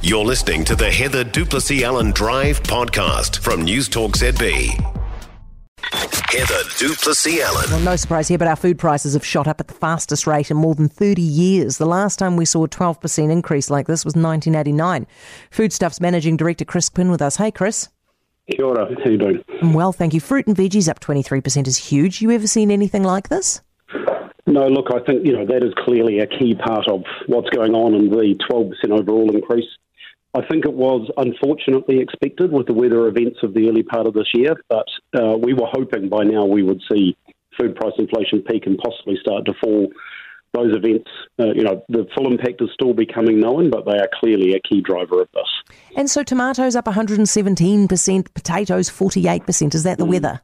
You're listening to the Heather du Plessis-Allen Drive podcast from News Talk ZB. Heather du Plessis-Allen. Well, no surprise here, but our food prices have shot up at the fastest rate in more than 30 years. The last time we saw a 12% increase like this was 1989. Foodstuffs Managing Director Chris Quinn with us. Hey, Chris. Kia ora. How you doing? Well, thank you. Fruit and veggies up 23% is huge. You ever seen anything like this? No, look, I think you know that is clearly a key part of what's going on in the 12% overall increase. I think it was unfortunately expected with the weather events of the early part of this year, but uh, we were hoping by now we would see food price inflation peak and possibly start to fall. Those events, uh, you know, the full impact is still becoming known, but they are clearly a key driver of this. And so tomatoes up 117%, potatoes 48%. Is that the weather?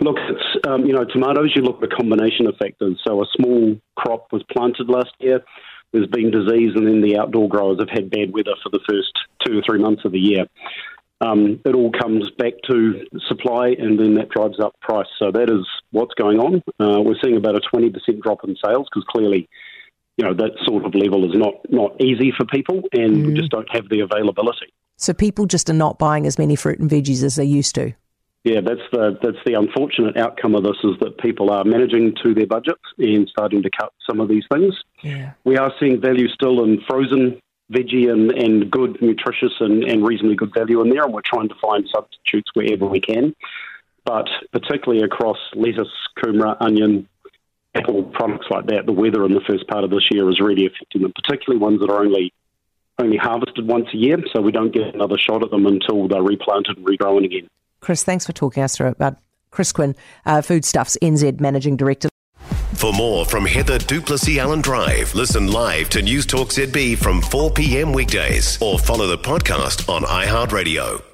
Look, it's, um, you know, tomatoes, you look at a combination of factors. So a small crop was planted last year there's been disease, and then the outdoor growers have had bad weather for the first two or three months of the year. Um, it all comes back to supply, and then that drives up price. So that is what's going on. Uh, we're seeing about a 20% drop in sales because clearly, you know, that sort of level is not not easy for people, and mm. we just don't have the availability. So people just are not buying as many fruit and veggies as they used to. Yeah, that's the that's the unfortunate outcome of this is that people are managing to their budgets and starting to cut some of these things. Yeah. We are seeing value still in frozen veggie and, and good, nutritious and, and reasonably good value in there, and we're trying to find substitutes wherever we can. But particularly across lettuce, kumara, onion, apple products like that, the weather in the first part of this year is really affecting them, particularly ones that are only only harvested once a year, so we don't get another shot at them until they're replanted and regrown again. Chris, thanks for talking us through about Chris Quinn, uh, Foodstuffs NZ Managing Director. For more from Heather du Plessis-Allen Drive, listen live to News Talk ZB from 4 p.m. weekdays or follow the podcast on iHeartRadio.